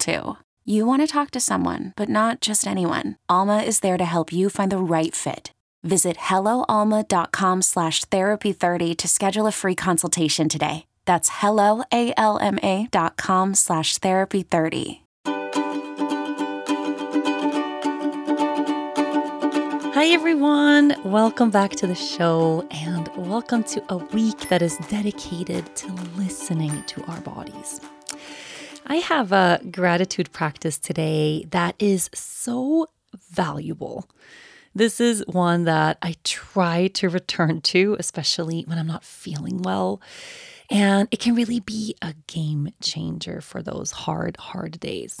too. You want to talk to someone, but not just anyone. Alma is there to help you find the right fit. Visit helloalma.com slash therapy30 to schedule a free consultation today. That's helloalma dot com slash therapy30. Hi, everyone. Welcome back to the show, and welcome to a week that is dedicated to listening to our bodies. I have a gratitude practice today that is so valuable. This is one that I try to return to, especially when I'm not feeling well. And it can really be a game changer for those hard, hard days.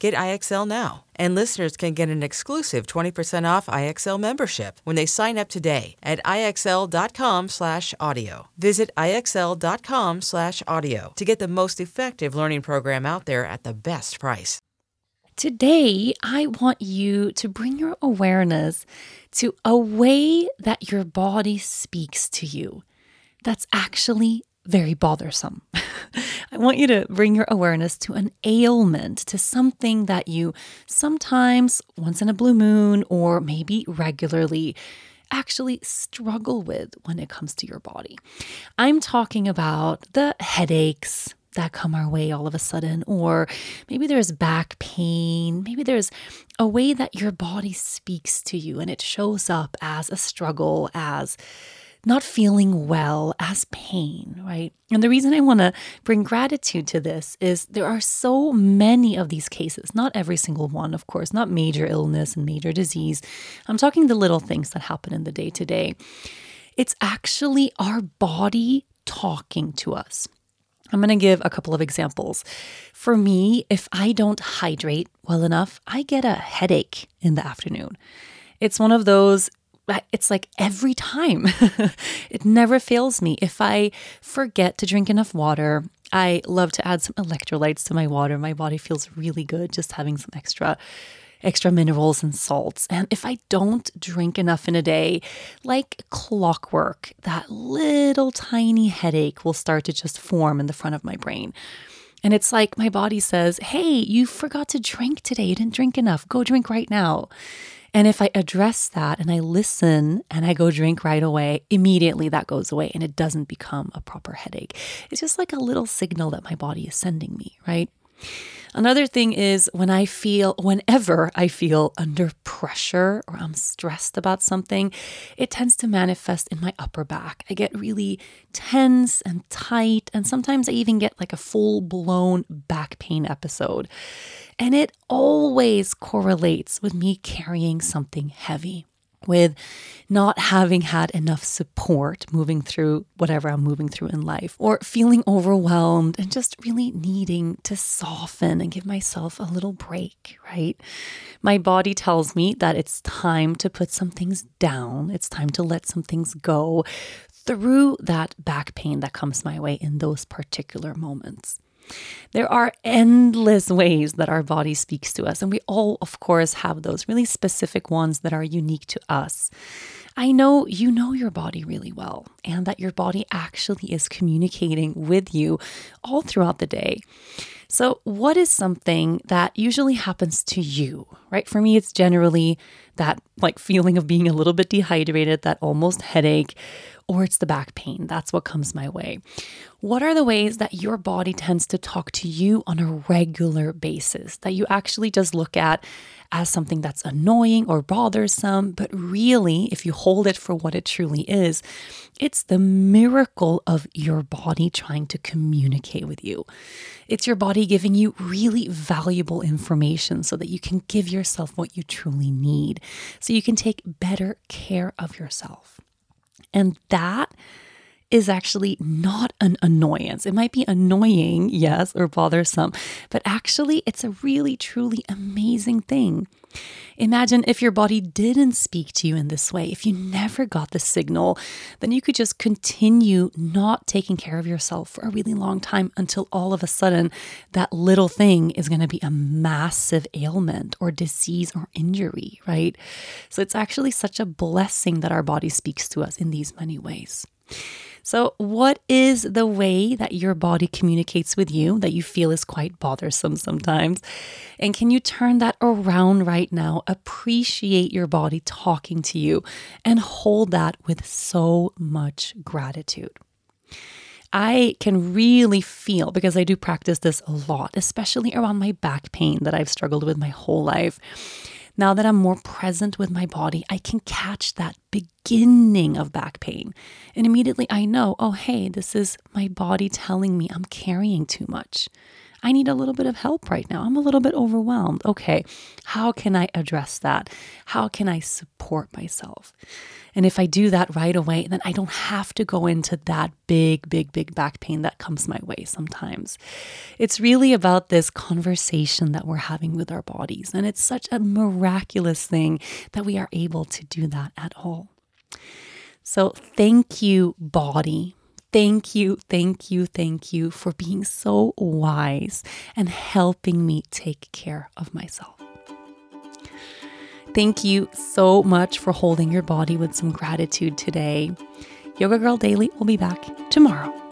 Get IXL now. And listeners can get an exclusive 20% off IXL membership when they sign up today at IXL.com/audio. Visit IXL.com/audio to get the most effective learning program out there at the best price. Today, I want you to bring your awareness to a way that your body speaks to you that's actually very bothersome. I want you to bring your awareness to an ailment, to something that you sometimes, once in a blue moon, or maybe regularly, actually struggle with when it comes to your body. I'm talking about the headaches, that come our way all of a sudden, or maybe there's back pain, maybe there's a way that your body speaks to you and it shows up as a struggle, as not feeling well as pain, right? And the reason I want to bring gratitude to this is there are so many of these cases, not every single one, of course, not major illness and major disease. I'm talking the little things that happen in the day to day. It's actually our body talking to us. I'm going to give a couple of examples. For me, if I don't hydrate well enough, I get a headache in the afternoon. It's one of those it's like every time. it never fails me. If I forget to drink enough water, I love to add some electrolytes to my water. My body feels really good just having some extra extra minerals and salts. And if I don't drink enough in a day, like clockwork, that little tiny headache will start to just form in the front of my brain. And it's like my body says, Hey, you forgot to drink today. You didn't drink enough. Go drink right now. And if I address that and I listen and I go drink right away, immediately that goes away and it doesn't become a proper headache. It's just like a little signal that my body is sending me, right? Another thing is when I feel, whenever I feel under pressure or I'm stressed about something, it tends to manifest in my upper back. I get really tense and tight, and sometimes I even get like a full blown back pain episode. And it always correlates with me carrying something heavy, with not having had enough support moving through whatever I'm moving through in life, or feeling overwhelmed and just really needing to soften and give myself a little break, right? My body tells me that it's time to put some things down, it's time to let some things go through that back pain that comes my way in those particular moments. There are endless ways that our body speaks to us, and we all, of course, have those really specific ones that are unique to us. I know you know your body really well, and that your body actually is communicating with you all throughout the day. So, what is something that usually happens to you, right? For me, it's generally that like feeling of being a little bit dehydrated, that almost headache, or it's the back pain. That's what comes my way. What are the ways that your body tends to talk to you on a regular basis that you actually just look at as something that's annoying or bothersome, but really, if you hold it for what it truly is, it's the miracle of your body trying to communicate with you. It's your body giving you really valuable information so that you can give yourself what you truly need, so you can take better care of yourself. And that is actually not an annoyance. It might be annoying, yes, or bothersome, but actually, it's a really, truly amazing thing. Imagine if your body didn't speak to you in this way, if you never got the signal, then you could just continue not taking care of yourself for a really long time until all of a sudden that little thing is going to be a massive ailment or disease or injury, right? So it's actually such a blessing that our body speaks to us in these many ways. So, what is the way that your body communicates with you that you feel is quite bothersome sometimes? And can you turn that around right now? Appreciate your body talking to you and hold that with so much gratitude. I can really feel because I do practice this a lot, especially around my back pain that I've struggled with my whole life now that I'm more present with my body, I can catch that beginning of back pain. And immediately I know, oh, hey, this is my body telling me I'm carrying too much. I need a little bit of help right now. I'm a little bit overwhelmed. Okay, how can I address that? How can I support myself? And if I do that right away, then I don't have to go into that big, big, big back pain that comes my way sometimes. It's really about this conversation that we're having with our bodies. And it's such a miraculous thing that we are able to do that at all. So, thank you, body, Thank you, thank you, thank you for being so wise and helping me take care of myself. Thank you so much for holding your body with some gratitude today. Yoga Girl Daily will be back tomorrow.